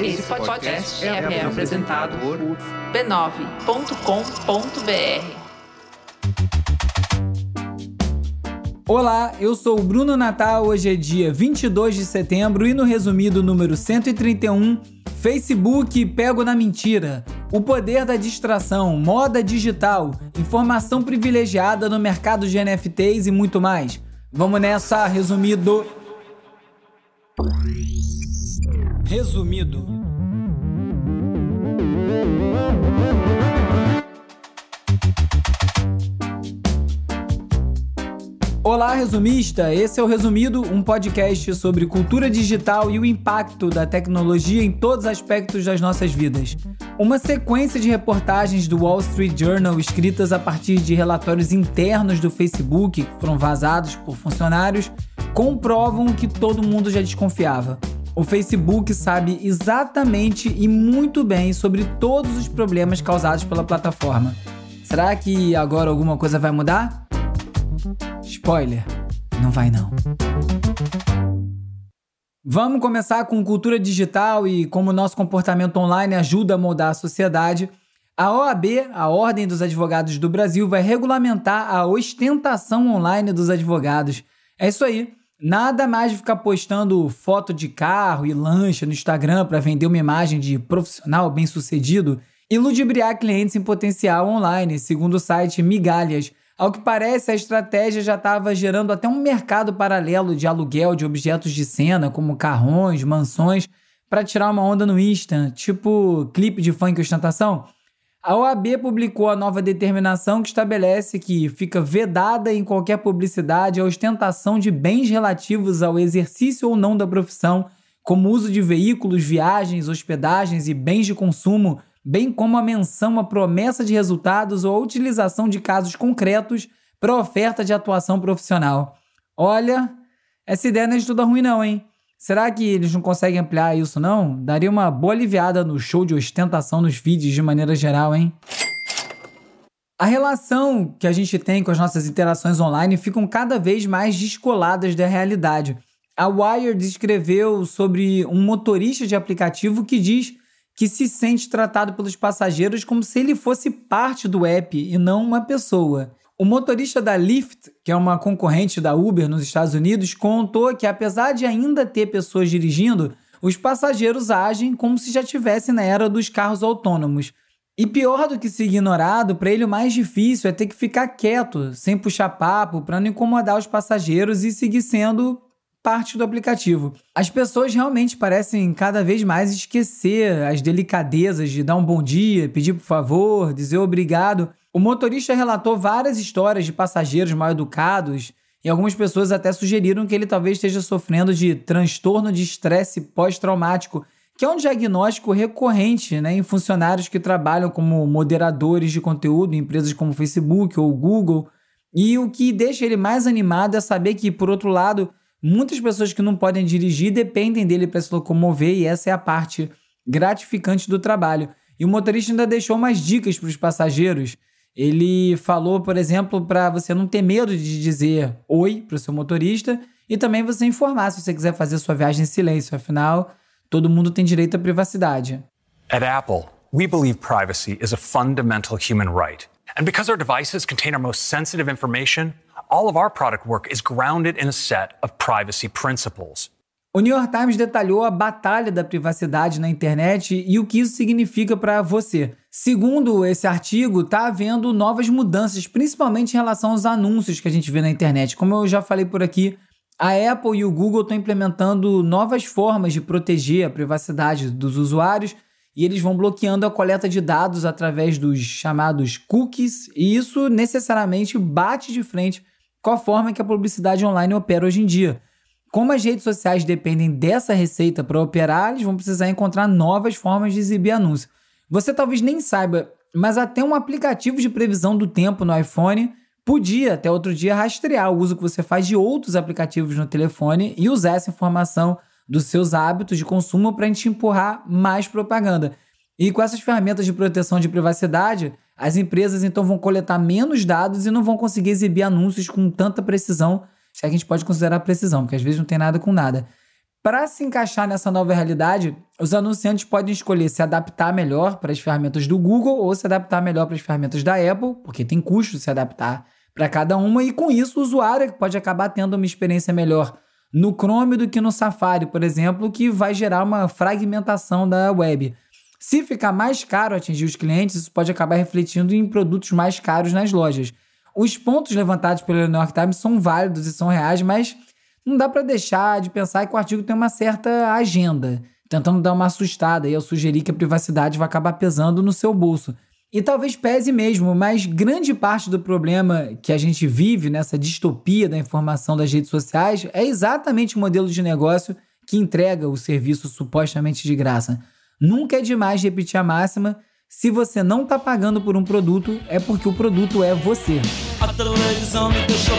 Esse podcast é, é apresentado por b9.com.br. Olá, eu sou o Bruno Natal. Hoje é dia 22 de setembro e no resumido número 131, Facebook pego na mentira. O poder da distração, moda digital, informação privilegiada no mercado de NFTs e muito mais. Vamos nessa, resumido. Resumido. Olá, resumista! Esse é o Resumido, um podcast sobre cultura digital e o impacto da tecnologia em todos os aspectos das nossas vidas. Uma sequência de reportagens do Wall Street Journal escritas a partir de relatórios internos do Facebook, que foram vazados por funcionários, comprovam o que todo mundo já desconfiava. O Facebook sabe exatamente e muito bem sobre todos os problemas causados pela plataforma. Será que agora alguma coisa vai mudar? Spoiler, não vai não. Vamos começar com cultura digital e como nosso comportamento online ajuda a moldar a sociedade. A OAB, a Ordem dos Advogados do Brasil, vai regulamentar a ostentação online dos advogados. É isso aí. Nada mais de ficar postando foto de carro e lancha no Instagram para vender uma imagem de profissional bem-sucedido e ludibriar clientes em potencial online, segundo o site Migalhas. Ao que parece, a estratégia já estava gerando até um mercado paralelo de aluguel de objetos de cena, como carrões, mansões, para tirar uma onda no Insta, tipo clipe de funk ostentação. A OAB publicou a nova determinação que estabelece que fica vedada em qualquer publicidade a ostentação de bens relativos ao exercício ou não da profissão, como uso de veículos, viagens, hospedagens e bens de consumo bem como a menção à promessa de resultados ou a utilização de casos concretos para oferta de atuação profissional. Olha, essa ideia não é de tudo ruim não, hein? Será que eles não conseguem ampliar isso não? Daria uma boa aliviada no show de ostentação nos feeds de maneira geral, hein? A relação que a gente tem com as nossas interações online ficam cada vez mais descoladas da realidade. A Wired escreveu sobre um motorista de aplicativo que diz que se sente tratado pelos passageiros como se ele fosse parte do app e não uma pessoa. O motorista da Lyft, que é uma concorrente da Uber nos Estados Unidos, contou que apesar de ainda ter pessoas dirigindo, os passageiros agem como se já estivessem na era dos carros autônomos. E pior do que ser ignorado, para ele o mais difícil é ter que ficar quieto, sem puxar papo, para não incomodar os passageiros e seguir sendo parte do aplicativo. As pessoas realmente parecem cada vez mais esquecer as delicadezas de dar um bom dia, pedir por favor, dizer obrigado. O motorista relatou várias histórias de passageiros mal educados e algumas pessoas até sugeriram que ele talvez esteja sofrendo de transtorno de estresse pós-traumático, que é um diagnóstico recorrente né, em funcionários que trabalham como moderadores de conteúdo em empresas como Facebook ou Google. E o que deixa ele mais animado é saber que, por outro lado, Muitas pessoas que não podem dirigir dependem dele para se locomover e essa é a parte gratificante do trabalho. E o motorista ainda deixou mais dicas para os passageiros. Ele falou, por exemplo, para você não ter medo de dizer oi para o seu motorista e também você informar se você quiser fazer sua viagem em silêncio. Afinal, todo mundo tem direito à privacidade. At Apple, we believe privacy is a fundamental human right. And because our devices contain our most sensitive information, all of our product work is grounded in a set of privacy principles. O New York Times detalhou a batalha da privacidade na internet e o que isso significa para você. Segundo esse artigo, está havendo novas mudanças, principalmente em relação aos anúncios que a gente vê na internet. Como eu já falei por aqui, a Apple e o Google estão implementando novas formas de proteger a privacidade dos usuários e eles vão bloqueando a coleta de dados através dos chamados cookies, e isso necessariamente bate de frente com a forma que a publicidade online opera hoje em dia. Como as redes sociais dependem dessa receita para operar, eles vão precisar encontrar novas formas de exibir anúncio. Você talvez nem saiba, mas até um aplicativo de previsão do tempo no iPhone podia, até outro dia, rastrear o uso que você faz de outros aplicativos no telefone e usar essa informação dos seus hábitos de consumo para a gente empurrar mais propaganda. E com essas ferramentas de proteção de privacidade, as empresas então vão coletar menos dados e não vão conseguir exibir anúncios com tanta precisão, se a gente pode considerar precisão, porque às vezes não tem nada com nada. Para se encaixar nessa nova realidade, os anunciantes podem escolher se adaptar melhor para as ferramentas do Google ou se adaptar melhor para as ferramentas da Apple, porque tem custo se adaptar para cada uma, e com isso o usuário pode acabar tendo uma experiência melhor no Chrome do que no Safari, por exemplo, que vai gerar uma fragmentação da web. Se ficar mais caro atingir os clientes, isso pode acabar refletindo em produtos mais caros nas lojas. Os pontos levantados pelo New York Times são válidos e são reais, mas não dá para deixar de pensar que o artigo tem uma certa agenda, tentando dar uma assustada e eu sugerir que a privacidade vai acabar pesando no seu bolso. E talvez pese mesmo, mas grande parte do problema que a gente vive nessa distopia da informação das redes sociais é exatamente o modelo de negócio que entrega o serviço supostamente de graça. Nunca é demais repetir a máxima: se você não está pagando por um produto, é porque o produto é você. A televisão me deixou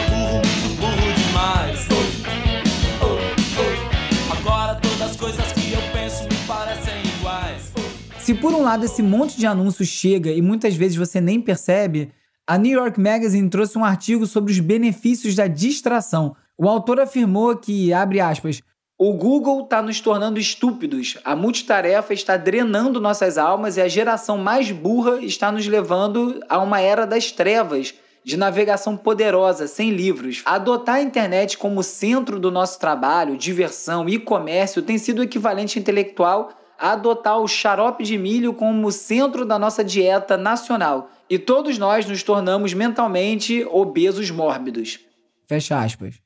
Se por um lado esse monte de anúncios chega e muitas vezes você nem percebe, a New York Magazine trouxe um artigo sobre os benefícios da distração. O autor afirmou que, abre aspas, o Google está nos tornando estúpidos, a multitarefa está drenando nossas almas e a geração mais burra está nos levando a uma era das trevas, de navegação poderosa, sem livros. Adotar a internet como centro do nosso trabalho, diversão e comércio tem sido o equivalente intelectual adotar o xarope de milho como centro da nossa dieta nacional e todos nós nos tornamos mentalmente obesos mórbidos. Fecha aspas.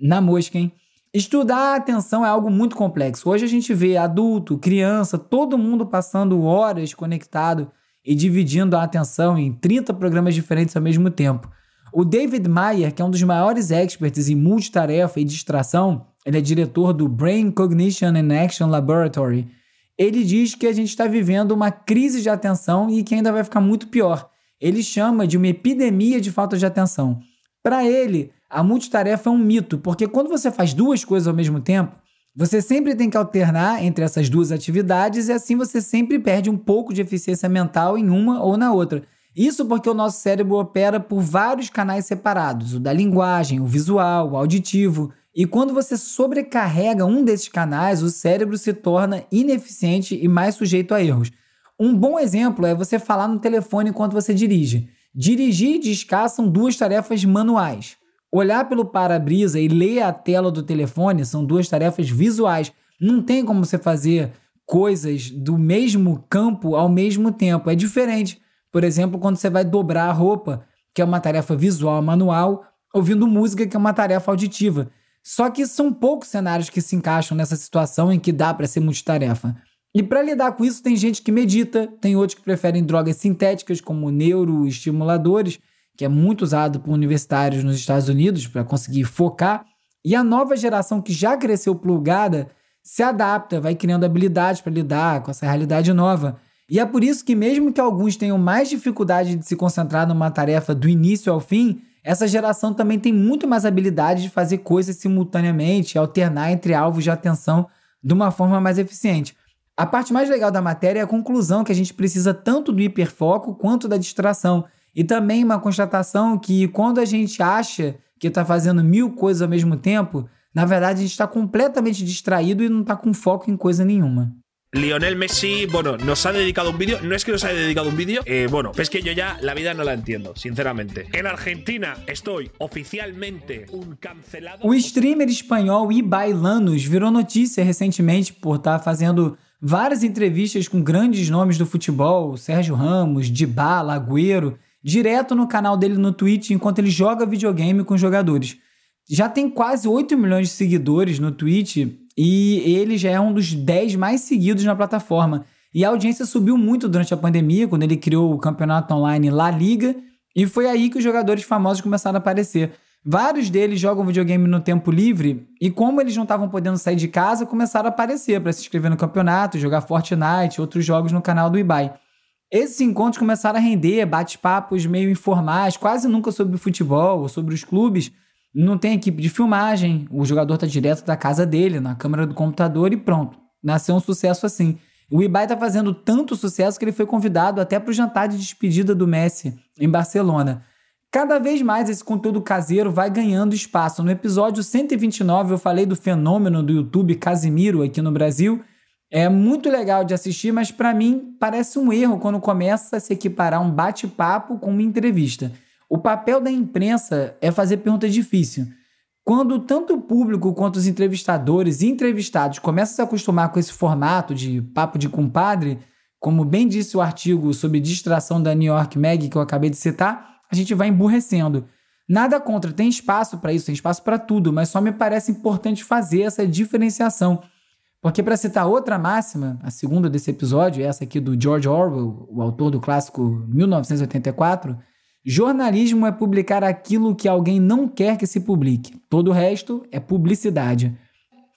Na mosca, hein? Estudar a atenção é algo muito complexo. Hoje a gente vê adulto, criança, todo mundo passando horas conectado e dividindo a atenção em 30 programas diferentes ao mesmo tempo. O David Mayer, que é um dos maiores experts em multitarefa e distração, ele é diretor do Brain Cognition and Action Laboratory ele diz que a gente está vivendo uma crise de atenção e que ainda vai ficar muito pior. Ele chama de uma epidemia de falta de atenção. Para ele, a multitarefa é um mito, porque quando você faz duas coisas ao mesmo tempo, você sempre tem que alternar entre essas duas atividades e assim você sempre perde um pouco de eficiência mental em uma ou na outra. Isso porque o nosso cérebro opera por vários canais separados: o da linguagem, o visual, o auditivo. E quando você sobrecarrega um desses canais, o cérebro se torna ineficiente e mais sujeito a erros. Um bom exemplo é você falar no telefone enquanto você dirige. Dirigir e discar são duas tarefas manuais. Olhar pelo para-brisa e ler a tela do telefone são duas tarefas visuais. Não tem como você fazer coisas do mesmo campo ao mesmo tempo. É diferente. Por exemplo, quando você vai dobrar a roupa, que é uma tarefa visual manual, ouvindo música, que é uma tarefa auditiva. Só que são poucos cenários que se encaixam nessa situação em que dá para ser multitarefa. E para lidar com isso, tem gente que medita, tem outros que preferem drogas sintéticas, como neuroestimuladores, que é muito usado por universitários nos Estados Unidos para conseguir focar. E a nova geração que já cresceu plugada se adapta, vai criando habilidades para lidar com essa realidade nova. E é por isso que, mesmo que alguns tenham mais dificuldade de se concentrar numa tarefa do início ao fim, essa geração também tem muito mais habilidade de fazer coisas simultaneamente, alternar entre alvos de atenção de uma forma mais eficiente. A parte mais legal da matéria é a conclusão que a gente precisa tanto do hiperfoco quanto da distração. E também uma constatação que quando a gente acha que está fazendo mil coisas ao mesmo tempo, na verdade a gente está completamente distraído e não está com foco em coisa nenhuma. Lionel Messi, bueno, nos ha dedicado un vídeo. No es que nos haya dedicado un vídeo, eh, bueno, es que yo ya la vida no la entiendo, sinceramente. En Argentina estoy oficialmente un cancelado. O streamer espanhol Ibai Lanos virou notícia recentemente por estar tá fazendo várias entrevistas com grandes nomes do futebol, Sérgio Ramos, Dybala, Agüero, direto no canal dele no Twitch enquanto ele joga videogame com jogadores. Já tem quase 8 milhões de seguidores no Twitch e ele já é um dos 10 mais seguidos na plataforma. E a audiência subiu muito durante a pandemia, quando ele criou o campeonato online La Liga, e foi aí que os jogadores famosos começaram a aparecer. Vários deles jogam videogame no tempo livre e, como eles não estavam podendo sair de casa, começaram a aparecer para se inscrever no campeonato, jogar Fortnite, outros jogos no canal do Ibai. Esses encontros começaram a render bate-papos meio informais, quase nunca sobre futebol ou sobre os clubes, não tem equipe de filmagem, o jogador tá direto da casa dele, na câmera do computador e pronto. Nasceu um sucesso assim. O Ibai tá fazendo tanto sucesso que ele foi convidado até para o jantar de despedida do Messi em Barcelona. Cada vez mais esse conteúdo caseiro vai ganhando espaço. No episódio 129 eu falei do fenômeno do YouTube Casimiro aqui no Brasil. É muito legal de assistir, mas para mim parece um erro quando começa a se equiparar um bate-papo com uma entrevista. O papel da imprensa é fazer pergunta difícil. Quando tanto o público quanto os entrevistadores e entrevistados começam a se acostumar com esse formato de papo de compadre, como bem disse o artigo sobre distração da New York Mag que eu acabei de citar, a gente vai emburrecendo. Nada contra, tem espaço para isso, tem espaço para tudo, mas só me parece importante fazer essa diferenciação. Porque, para citar outra máxima, a segunda desse episódio, essa aqui do George Orwell, o autor do clássico 1984, Jornalismo é publicar aquilo que alguém não quer que se publique. Todo o resto é publicidade.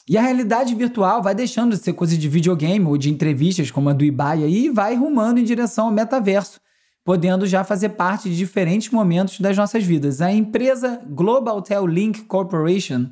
E a realidade virtual vai deixando de ser coisa de videogame ou de entrevistas como a do Ibai e vai rumando em direção ao metaverso, podendo já fazer parte de diferentes momentos das nossas vidas. A empresa Global Tel Link Corporation,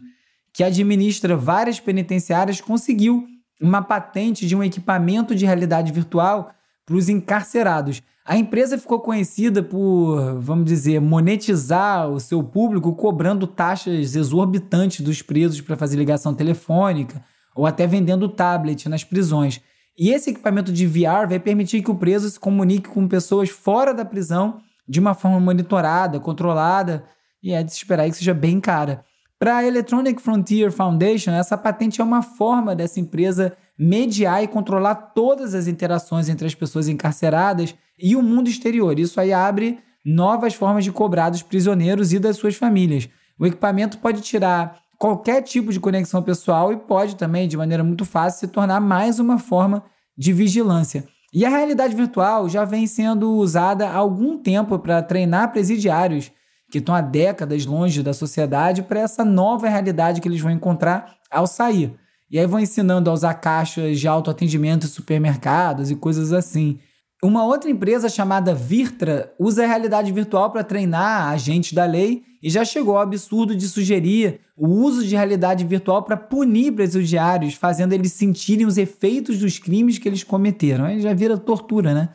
que administra várias penitenciárias, conseguiu uma patente de um equipamento de realidade virtual para os encarcerados. A empresa ficou conhecida por, vamos dizer, monetizar o seu público cobrando taxas exorbitantes dos presos para fazer ligação telefônica ou até vendendo tablet nas prisões. E esse equipamento de VR vai permitir que o preso se comunique com pessoas fora da prisão de uma forma monitorada, controlada, e é de se esperar que seja bem cara. Para a Electronic Frontier Foundation, essa patente é uma forma dessa empresa mediar e controlar todas as interações entre as pessoas encarceradas e o mundo exterior. Isso aí abre novas formas de cobrar dos prisioneiros e das suas famílias. O equipamento pode tirar qualquer tipo de conexão pessoal e pode também, de maneira muito fácil, se tornar mais uma forma de vigilância. E a realidade virtual já vem sendo usada há algum tempo para treinar presidiários que estão há décadas longe da sociedade para essa nova realidade que eles vão encontrar ao sair. E aí vão ensinando a usar caixas de autoatendimento em supermercados e coisas assim. Uma outra empresa chamada Virtra usa a realidade virtual para treinar agentes da lei e já chegou ao absurdo de sugerir o uso de realidade virtual para punir presidiários, fazendo eles sentirem os efeitos dos crimes que eles cometeram. Aí já vira tortura, né?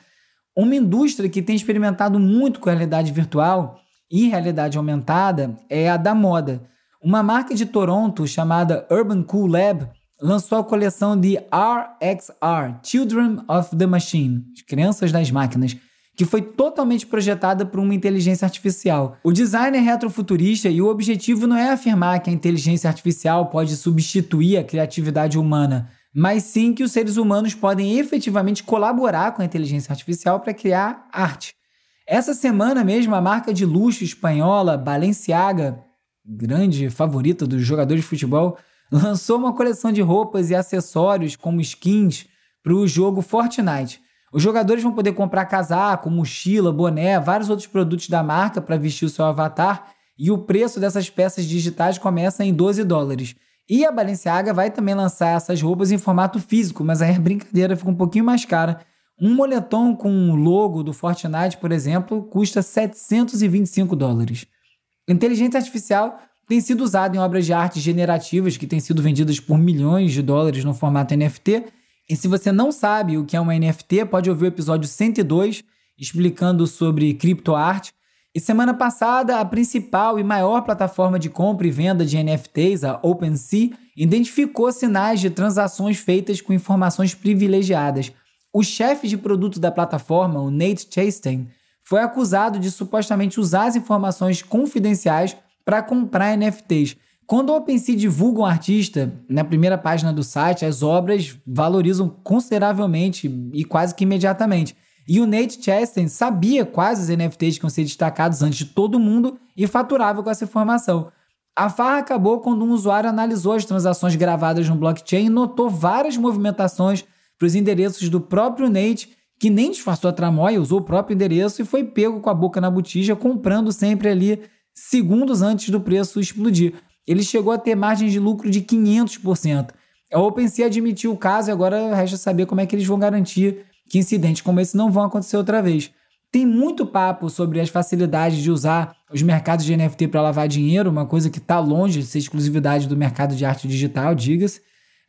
Uma indústria que tem experimentado muito com realidade virtual e realidade aumentada é a da moda. Uma marca de Toronto chamada Urban Cool Lab lançou a coleção de RXR, Children of the Machine, Crianças das Máquinas, que foi totalmente projetada por uma inteligência artificial. O design é retrofuturista e o objetivo não é afirmar que a inteligência artificial pode substituir a criatividade humana, mas sim que os seres humanos podem efetivamente colaborar com a inteligência artificial para criar arte. Essa semana mesmo, a marca de luxo espanhola Balenciaga, grande favorita dos jogadores de futebol, lançou uma coleção de roupas e acessórios como skins para o jogo Fortnite. Os jogadores vão poder comprar casaco, mochila, boné, vários outros produtos da marca para vestir o seu avatar e o preço dessas peças digitais começa em 12 dólares. E a Balenciaga vai também lançar essas roupas em formato físico, mas aí a brincadeira fica um pouquinho mais cara. Um moletom com o logo do Fortnite, por exemplo, custa 725 dólares. Inteligência artificial tem sido usado em obras de arte generativas que têm sido vendidas por milhões de dólares no formato NFT. E se você não sabe o que é uma NFT, pode ouvir o episódio 102 explicando sobre criptoarte. E semana passada, a principal e maior plataforma de compra e venda de NFTs, a OpenSea, identificou sinais de transações feitas com informações privilegiadas. O chefe de produto da plataforma, o Nate Chastain, foi acusado de supostamente usar as informações confidenciais para comprar NFTs. Quando o OpenSea divulga um artista, na primeira página do site, as obras valorizam consideravelmente e quase que imediatamente. E o Nate Chastain sabia quais os NFTs que iam ser destacados antes de todo mundo e faturava com essa informação. A farra acabou quando um usuário analisou as transações gravadas no blockchain e notou várias movimentações para os endereços do próprio Nate, que nem disfarçou a tramóia, usou o próprio endereço e foi pego com a boca na botija, comprando sempre ali segundos antes do preço explodir. Ele chegou a ter margens de lucro de 500%. A OpenSea admitiu o caso e agora resta saber como é que eles vão garantir que incidentes como esse não vão acontecer outra vez. Tem muito papo sobre as facilidades de usar os mercados de NFT para lavar dinheiro, uma coisa que está longe de ser exclusividade do mercado de arte digital, diga-se.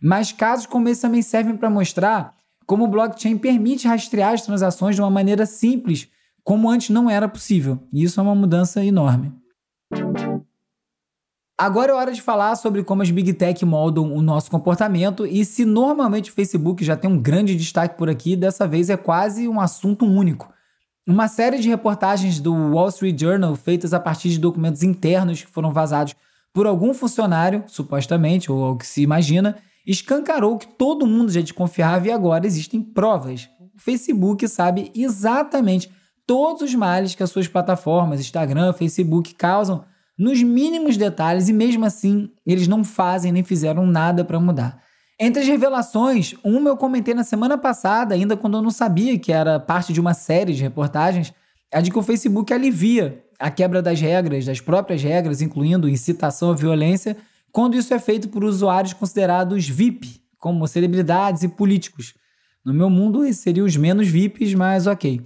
Mas casos como esse também servem para mostrar como o blockchain permite rastrear as transações de uma maneira simples como antes não era possível. E isso é uma mudança enorme. Agora é hora de falar sobre como as Big Tech moldam o nosso comportamento e se normalmente o Facebook já tem um grande destaque por aqui, dessa vez é quase um assunto único. Uma série de reportagens do Wall Street Journal feitas a partir de documentos internos que foram vazados por algum funcionário, supostamente, ou ao que se imagina, escancarou que todo mundo já desconfiava e agora existem provas. O Facebook sabe exatamente todos os males que as suas plataformas, Instagram, Facebook, causam nos mínimos detalhes e mesmo assim eles não fazem nem fizeram nada para mudar. Entre as revelações, uma eu comentei na semana passada, ainda quando eu não sabia que era parte de uma série de reportagens, a de que o Facebook alivia a quebra das regras, das próprias regras, incluindo incitação à violência, quando isso é feito por usuários considerados VIP, como celebridades e políticos. No meu mundo, esses seriam os menos VIPs, mas ok.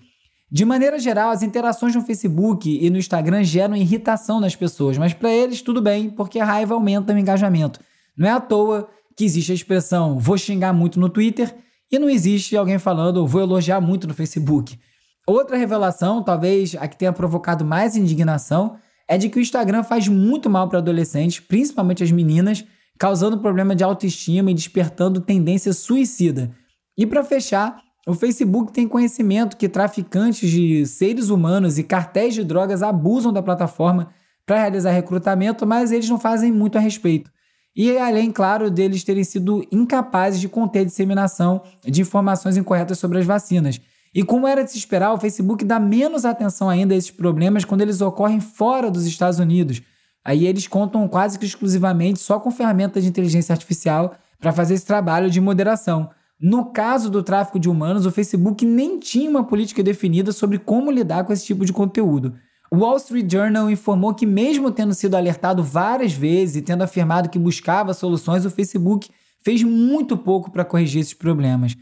De maneira geral, as interações no Facebook e no Instagram geram irritação nas pessoas, mas para eles tudo bem, porque a raiva aumenta o engajamento. Não é à toa que existe a expressão vou xingar muito no Twitter e não existe alguém falando vou elogiar muito no Facebook. Outra revelação, talvez a que tenha provocado mais indignação, é de que o Instagram faz muito mal para adolescentes, principalmente as meninas, causando problema de autoestima e despertando tendência suicida. E para fechar, o Facebook tem conhecimento que traficantes de seres humanos e cartéis de drogas abusam da plataforma para realizar recrutamento, mas eles não fazem muito a respeito. E além, claro, deles terem sido incapazes de conter a disseminação de informações incorretas sobre as vacinas. E como era de se esperar, o Facebook dá menos atenção ainda a esses problemas quando eles ocorrem fora dos Estados Unidos. Aí eles contam quase que exclusivamente só com ferramentas de inteligência artificial para fazer esse trabalho de moderação. No caso do tráfico de humanos, o Facebook nem tinha uma política definida sobre como lidar com esse tipo de conteúdo. O Wall Street Journal informou que, mesmo tendo sido alertado várias vezes e tendo afirmado que buscava soluções, o Facebook fez muito pouco para corrigir esses problemas.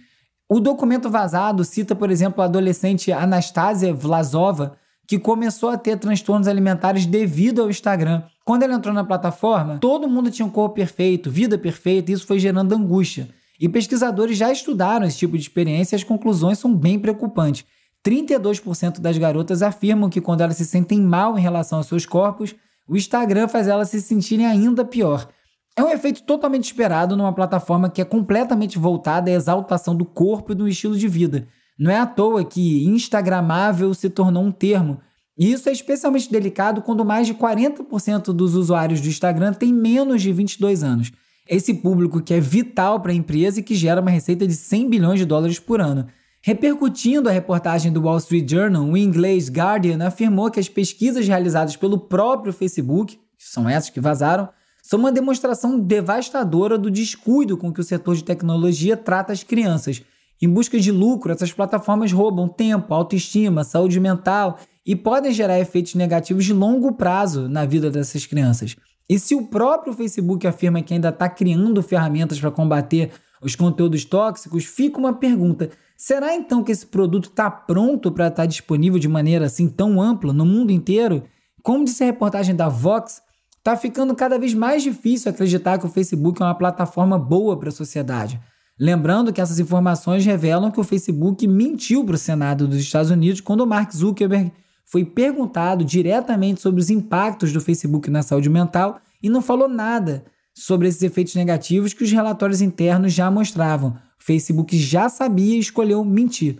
O documento vazado cita, por exemplo, a adolescente Anastasia Vlasova, que começou a ter transtornos alimentares devido ao Instagram. Quando ela entrou na plataforma, todo mundo tinha um corpo perfeito, vida perfeita, e isso foi gerando angústia. E pesquisadores já estudaram esse tipo de experiência e as conclusões são bem preocupantes. 32% das garotas afirmam que quando elas se sentem mal em relação aos seus corpos, o Instagram faz elas se sentirem ainda pior. É um efeito totalmente esperado numa plataforma que é completamente voltada à exaltação do corpo e do estilo de vida. Não é à toa que Instagramável se tornou um termo. E isso é especialmente delicado quando mais de 40% dos usuários do Instagram têm menos de 22 anos esse público que é vital para a empresa e que gera uma receita de 100 bilhões de dólares por ano. Repercutindo a reportagem do Wall Street Journal, o inglês Guardian afirmou que as pesquisas realizadas pelo próprio Facebook, que são essas que vazaram, são uma demonstração devastadora do descuido com que o setor de tecnologia trata as crianças. Em busca de lucro, essas plataformas roubam tempo, autoestima, saúde mental e podem gerar efeitos negativos de longo prazo na vida dessas crianças. E se o próprio Facebook afirma que ainda está criando ferramentas para combater os conteúdos tóxicos, fica uma pergunta: será então que esse produto está pronto para estar tá disponível de maneira assim tão ampla no mundo inteiro? Como disse a reportagem da Vox, está ficando cada vez mais difícil acreditar que o Facebook é uma plataforma boa para a sociedade. Lembrando que essas informações revelam que o Facebook mentiu para o Senado dos Estados Unidos quando Mark Zuckerberg foi perguntado diretamente sobre os impactos do Facebook na saúde mental e não falou nada sobre esses efeitos negativos que os relatórios internos já mostravam. O Facebook já sabia e escolheu mentir.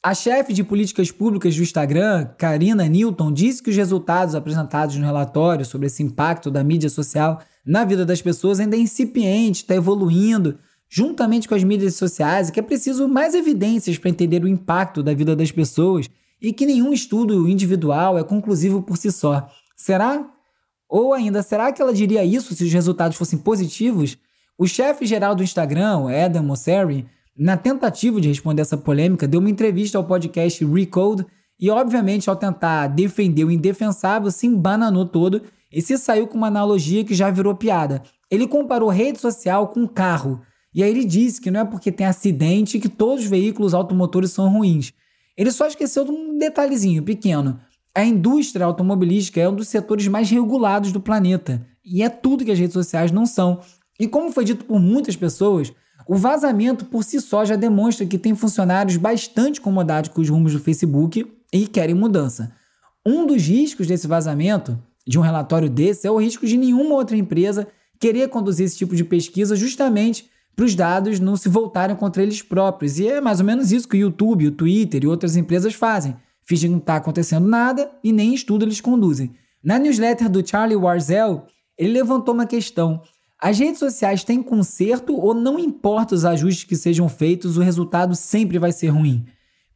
A chefe de políticas públicas do Instagram, Karina Newton, disse que os resultados apresentados no relatório sobre esse impacto da mídia social na vida das pessoas ainda é incipiente, está evoluindo, juntamente com as mídias sociais, e que é preciso mais evidências para entender o impacto da vida das pessoas e que nenhum estudo individual é conclusivo por si só. Será? Ou ainda, será que ela diria isso se os resultados fossem positivos? O chefe geral do Instagram, Adam Mosseri, na tentativa de responder essa polêmica, deu uma entrevista ao podcast Recode e, obviamente, ao tentar defender o indefensável, se embananou todo e se saiu com uma analogia que já virou piada. Ele comparou rede social com carro. E aí ele disse que não é porque tem acidente que todos os veículos automotores são ruins. Ele só esqueceu de um detalhezinho pequeno. A indústria automobilística é um dos setores mais regulados do planeta. E é tudo que as redes sociais não são. E como foi dito por muitas pessoas, o vazamento por si só já demonstra que tem funcionários bastante incomodados com os rumos do Facebook, e querem mudança. Um dos riscos desse vazamento, de um relatório desse, é o risco de nenhuma outra empresa querer conduzir esse tipo de pesquisa justamente para os dados não se voltarem contra eles próprios. E é mais ou menos isso que o YouTube, o Twitter e outras empresas fazem. Fingem que não está acontecendo nada e nem estudo eles conduzem. Na newsletter do Charlie Warzel, ele levantou uma questão. As redes sociais têm conserto ou não importa os ajustes que sejam feitos, o resultado sempre vai ser ruim?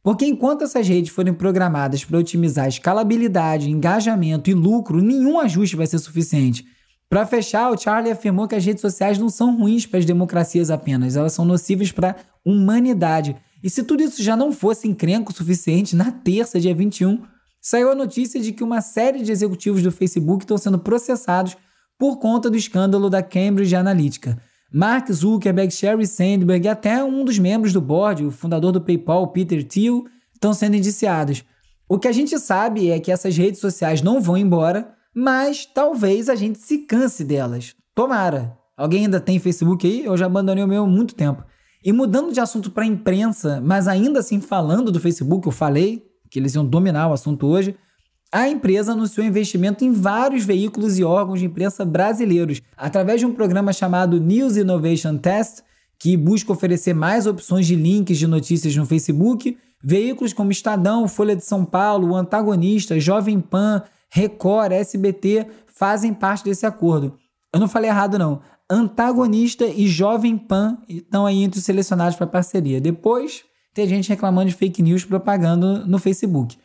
Porque enquanto essas redes forem programadas para otimizar escalabilidade, engajamento e lucro, nenhum ajuste vai ser suficiente. Para fechar, o Charlie afirmou que as redes sociais não são ruins para as democracias apenas, elas são nocivas para a humanidade. E se tudo isso já não fosse encrenco suficiente, na terça, dia 21, saiu a notícia de que uma série de executivos do Facebook estão sendo processados por conta do escândalo da Cambridge Analytica. Mark Zuckerberg, Sherry Sandberg e até um dos membros do board, o fundador do PayPal, Peter Thiel, estão sendo indiciados. O que a gente sabe é que essas redes sociais não vão embora, mas talvez a gente se canse delas. Tomara. Alguém ainda tem Facebook aí? Eu já abandonei o meu há muito tempo. E mudando de assunto para imprensa, mas ainda assim falando do Facebook, eu falei que eles iam dominar o assunto hoje. A empresa anunciou investimento em vários veículos e órgãos de imprensa brasileiros, através de um programa chamado News Innovation Test, que busca oferecer mais opções de links de notícias no Facebook. Veículos como Estadão, Folha de São Paulo, o Antagonista, Jovem Pan, Record, SBT fazem parte desse acordo. Eu não falei errado, não. Antagonista e Jovem Pan estão aí entre os selecionados para parceria. Depois, tem gente reclamando de fake news propagando no Facebook.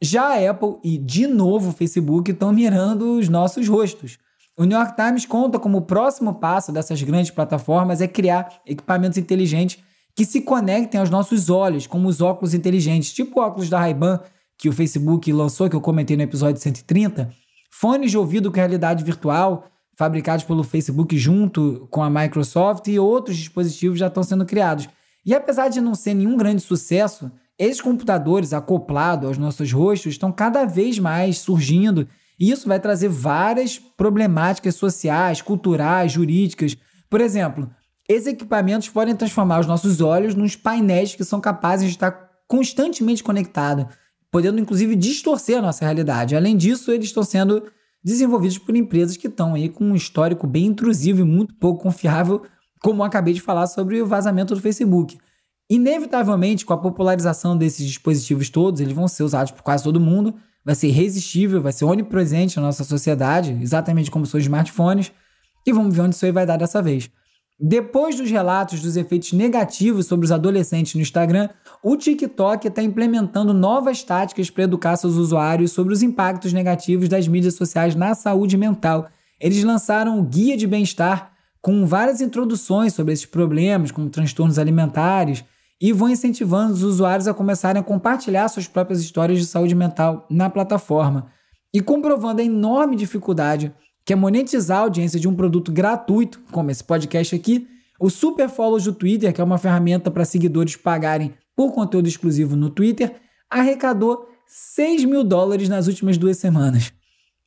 Já a Apple e, de novo, o Facebook estão mirando os nossos rostos. O New York Times conta como o próximo passo dessas grandes plataformas é criar equipamentos inteligentes que se conectem aos nossos olhos, como os óculos inteligentes, tipo o óculos da Ray-Ban, que o Facebook lançou, que eu comentei no episódio 130, fones de ouvido com realidade virtual, fabricados pelo Facebook junto com a Microsoft e outros dispositivos já estão sendo criados. E apesar de não ser nenhum grande sucesso, esses computadores acoplados aos nossos rostos estão cada vez mais surgindo e isso vai trazer várias problemáticas sociais, culturais, jurídicas. Por exemplo, esses equipamentos podem transformar os nossos olhos nos painéis que são capazes de estar constantemente conectados podendo inclusive distorcer a nossa realidade. Além disso, eles estão sendo desenvolvidos por empresas que estão aí com um histórico bem intrusivo e muito pouco confiável, como acabei de falar sobre o vazamento do Facebook. Inevitavelmente, com a popularização desses dispositivos todos, eles vão ser usados por quase todo mundo, vai ser irresistível, vai ser onipresente na nossa sociedade, exatamente como são os smartphones, e vamos ver onde isso aí vai dar dessa vez. Depois dos relatos dos efeitos negativos sobre os adolescentes no Instagram, o TikTok está implementando novas táticas para educar seus usuários sobre os impactos negativos das mídias sociais na saúde mental. Eles lançaram o Guia de Bem-Estar com várias introduções sobre esses problemas, como transtornos alimentares, e vão incentivando os usuários a começarem a compartilhar suas próprias histórias de saúde mental na plataforma. E comprovando a enorme dificuldade que é monetizar a audiência de um produto gratuito, como esse podcast aqui, o Super Follows do Twitter, que é uma ferramenta para seguidores pagarem por conteúdo exclusivo no Twitter, arrecadou 6 mil dólares nas últimas duas semanas.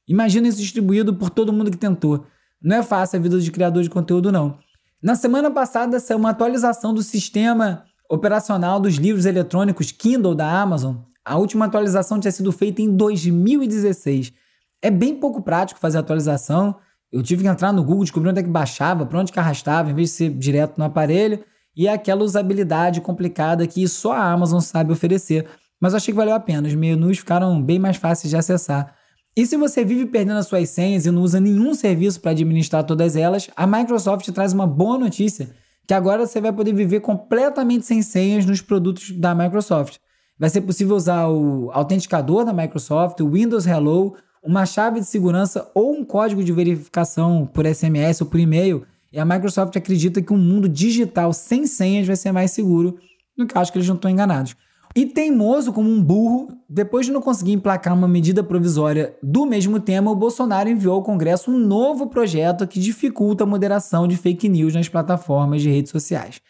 Imagina isso distribuído por todo mundo que tentou. Não é fácil a vida de criador de conteúdo, não. Na semana passada saiu uma atualização do sistema operacional dos livros eletrônicos Kindle da Amazon. A última atualização tinha sido feita em 2016. É bem pouco prático fazer atualização. Eu tive que entrar no Google, descobrir onde é que baixava, para onde que arrastava, em vez de ser direto no aparelho. E é aquela usabilidade complicada que só a Amazon sabe oferecer. Mas eu achei que valeu a pena. Os menus ficaram bem mais fáceis de acessar. E se você vive perdendo as suas senhas e não usa nenhum serviço para administrar todas elas, a Microsoft traz uma boa notícia, que agora você vai poder viver completamente sem senhas nos produtos da Microsoft. Vai ser possível usar o autenticador da Microsoft, o Windows Hello, uma chave de segurança ou um código de verificação por SMS ou por e-mail. E a Microsoft acredita que um mundo digital sem senhas vai ser mais seguro, no acho que eles não estão enganados. E teimoso como um burro, depois de não conseguir emplacar uma medida provisória do mesmo tema, o Bolsonaro enviou ao Congresso um novo projeto que dificulta a moderação de fake news nas plataformas de redes sociais.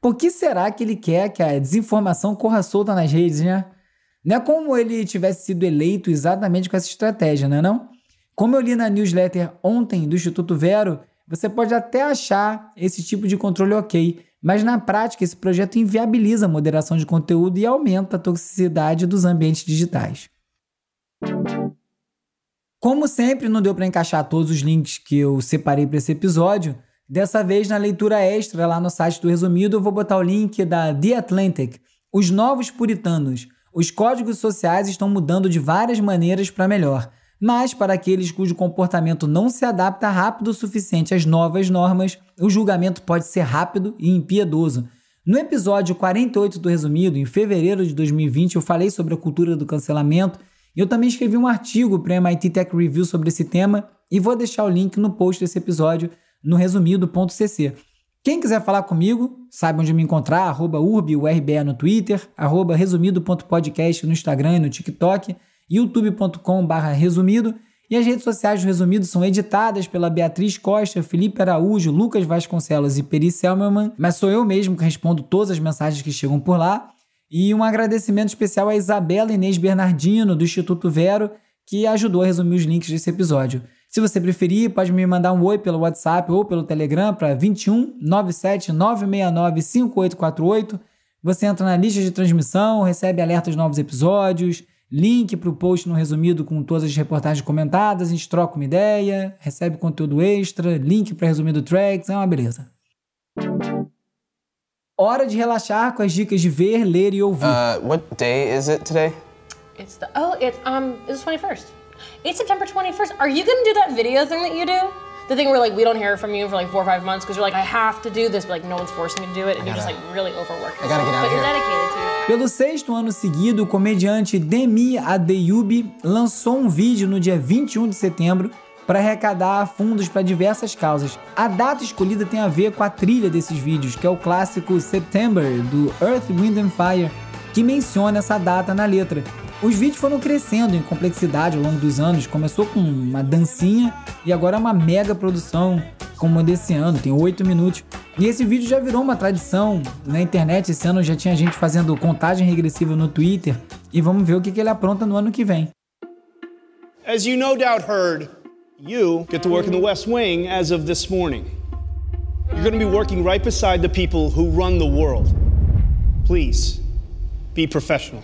Por que será que ele quer que a desinformação corra solta nas redes, né? Não é como ele tivesse sido eleito exatamente com essa estratégia, não é não? Como eu li na newsletter ontem do Instituto Vero, você pode até achar esse tipo de controle ok, mas na prática esse projeto inviabiliza a moderação de conteúdo e aumenta a toxicidade dos ambientes digitais. Como sempre, não deu para encaixar todos os links que eu separei para esse episódio. Dessa vez, na leitura extra lá no site do Resumido, eu vou botar o link da The Atlantic, Os Novos Puritanos. Os códigos sociais estão mudando de várias maneiras para melhor, mas para aqueles cujo comportamento não se adapta rápido o suficiente às novas normas, o julgamento pode ser rápido e impiedoso. No episódio 48 do Resumido, em fevereiro de 2020, eu falei sobre a cultura do cancelamento eu também escrevi um artigo para o MIT Tech Review sobre esse tema e vou deixar o link no post desse episódio no resumido.cc. Quem quiser falar comigo, sabe onde me encontrar, arroba urbiurbe no Twitter, arroba resumido.podcast no Instagram e no TikTok, youtube.com resumido, e as redes sociais do Resumido são editadas pela Beatriz Costa, Felipe Araújo, Lucas Vasconcelos e Peri Selmerman, mas sou eu mesmo que respondo todas as mensagens que chegam por lá. E um agradecimento especial a Isabela Inês Bernardino, do Instituto Vero, que ajudou a resumir os links desse episódio. Se você preferir, pode me mandar um oi pelo WhatsApp ou pelo Telegram para 21 97 969 5848. Você entra na lista de transmissão, recebe alertas de novos episódios, link para o post no resumido com todas as reportagens comentadas, a gente troca uma ideia, recebe conteúdo extra, link para resumido tracks, é uma beleza. Hora de relaxar com as dicas de ver, ler e ouvir. Uh, what day is it today? It's the oh, it's um, it's the 21st. It's September 21st. Are you gonna do that video thing that you do? The thing where like we don't hear from you for like four or five months because you're like I have to do this, but like no one's forcing you to do it, and you're just like really overworked. I gotta get out but of you're here. dedicated to it. Pelo sexto ano seguido, o comediante Demi Adeyubi lançou um vídeo no dia 21 de setembro para arrecadar fundos para diversas causas. A data escolhida tem a ver com a trilha desses vídeos, que é o clássico September do Earth, Wind and Fire, que menciona essa data na letra. Os vídeos foram crescendo em complexidade ao longo dos anos, começou com uma dancinha e agora é uma mega produção como a desse ano, tem 8 minutos. E esse vídeo já virou uma tradição na internet, esse ano já tinha gente fazendo contagem regressiva no Twitter e vamos ver o que que ele apronta no ano que vem. As you no doubt heard, you get to work in the West Wing as of this morning. You're going to be working right beside the people who run the world. Please, be professional.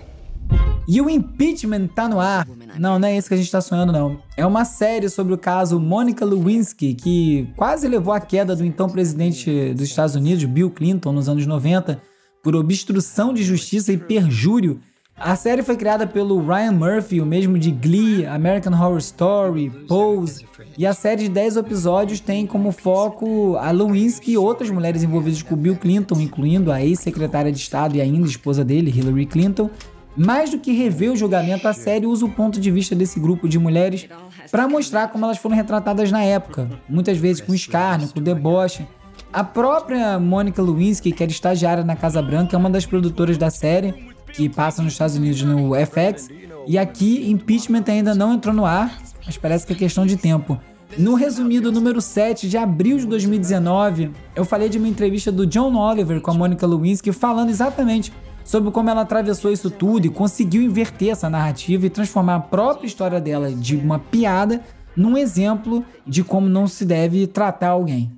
E o impeachment tá no ar. Não, não é isso que a gente tá sonhando, não. É uma série sobre o caso Monica Lewinsky, que quase levou à queda do então presidente dos Estados Unidos, Bill Clinton, nos anos 90, por obstrução de justiça e perjúrio. A série foi criada pelo Ryan Murphy, o mesmo de Glee, American Horror Story, Pose, e a série de 10 episódios tem como foco a Lewinsky e outras mulheres envolvidas com Bill Clinton, incluindo a ex-secretária de Estado e ainda esposa dele, Hillary Clinton, mais do que rever o julgamento, a série usa o ponto de vista desse grupo de mulheres para mostrar como elas foram retratadas na época, muitas vezes com escárnio, com deboche. A própria Monica Lewinsky, que era estagiária na Casa Branca, é uma das produtoras da série, que passa nos Estados Unidos no FX, e aqui impeachment ainda não entrou no ar, mas parece que é questão de tempo. No resumido número 7 de abril de 2019, eu falei de uma entrevista do John Oliver com a Monica Lewinsky falando exatamente sobre como ela atravessou isso tudo e conseguiu inverter essa narrativa e transformar a própria história dela de uma piada num exemplo de como não se deve tratar alguém.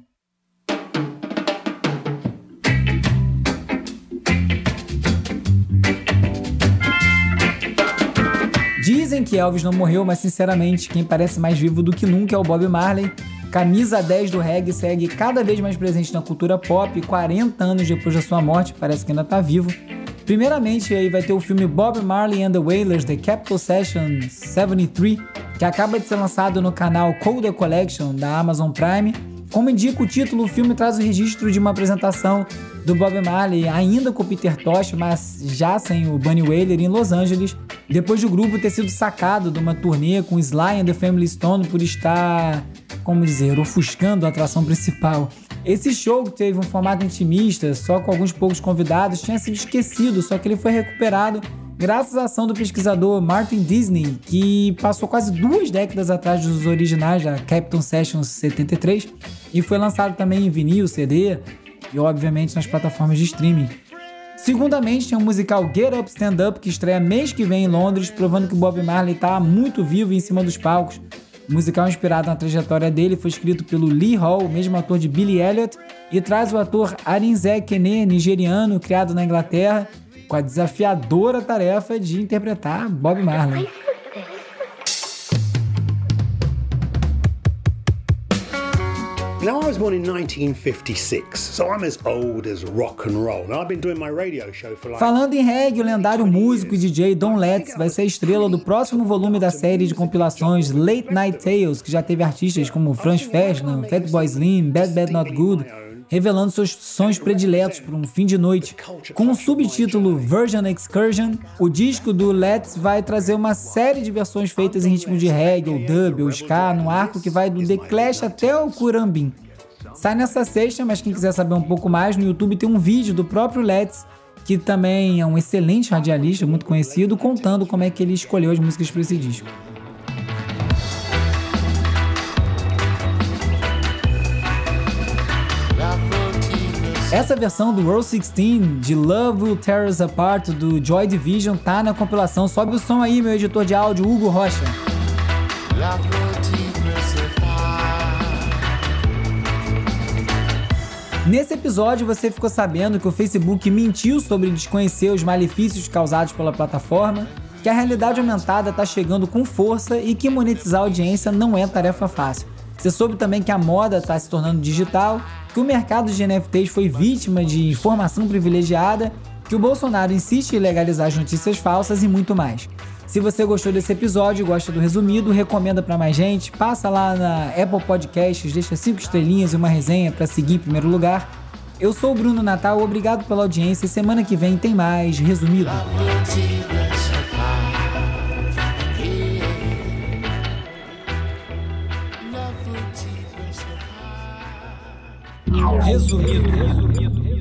Dizem que Elvis não morreu, mas sinceramente, quem parece mais vivo do que nunca é o Bob Marley. Camisa 10 do reggae segue cada vez mais presente na cultura pop, 40 anos depois da sua morte, parece que ainda tá vivo. Primeiramente, aí vai ter o filme Bob Marley and the Wailers The Capitol Session 73, que acaba de ser lançado no canal Coda Collection da Amazon Prime. Como indica o título, o filme traz o registro de uma apresentação do Bob Marley, ainda com Peter Tosh, mas já sem o Bunny Wailer, em Los Angeles, depois do grupo ter sido sacado de uma turnê com Sly and the Family Stone por estar, como dizer, ofuscando a atração principal. Esse show, que teve um formato intimista, só com alguns poucos convidados, tinha sido esquecido, só que ele foi recuperado graças à ação do pesquisador Martin Disney, que passou quase duas décadas atrás dos originais da Captain Sessions 73 e foi lançado também em vinil, CD e obviamente nas plataformas de streaming. Segundamente, tem o musical Get Up Stand Up, que estreia mês que vem em Londres, provando que Bob Marley está muito vivo em cima dos palcos. O musical inspirado na trajetória dele foi escrito pelo Lee Hall, o mesmo ator de Billy Elliot, e traz o ator Arinze Kene, nigeriano, criado na Inglaterra, com a desafiadora tarefa de interpretar Bob Marley. Now, I was born in 1956, so I'm as old as rock and roll. Now, I've been doing my radio show for like. Falando em reggae, o lendário músico e DJ Don Letts vai ser a estrela do próximo volume da série de compilações Late Night Tales, que já teve artistas como Franz Ferdinand, Fatboy Slim, Bad Bad Not Good, revelando seus sons prediletos para um fim de noite. Com o subtítulo Version Excursion, o disco do Let's vai trazer uma série de versões feitas em ritmo de reggae, ou dub, ou ska, no arco que vai do The Clash até o Curambim. Sai nessa sexta, mas quem quiser saber um pouco mais, no YouTube tem um vídeo do próprio Let's, que também é um excelente radialista, muito conhecido, contando como é que ele escolheu as músicas para esse disco. Essa versão do World 16 de Love Will Tear Us Apart do Joy Division tá na compilação. Sobe o som aí, meu editor de áudio, Hugo Rocha. Nesse episódio você ficou sabendo que o Facebook mentiu sobre desconhecer os malefícios causados pela plataforma, que a realidade aumentada está chegando com força e que monetizar a audiência não é tarefa fácil. Você soube também que a moda está se tornando digital, que o mercado de NFTs foi vítima de informação privilegiada, que o Bolsonaro insiste em legalizar as notícias falsas e muito mais. Se você gostou desse episódio gosta do resumido, recomenda para mais gente, passa lá na Apple Podcasts, deixa cinco estrelinhas e uma resenha para seguir em primeiro lugar. Eu sou o Bruno Natal, obrigado pela audiência semana que vem tem mais Resumido. Resumido.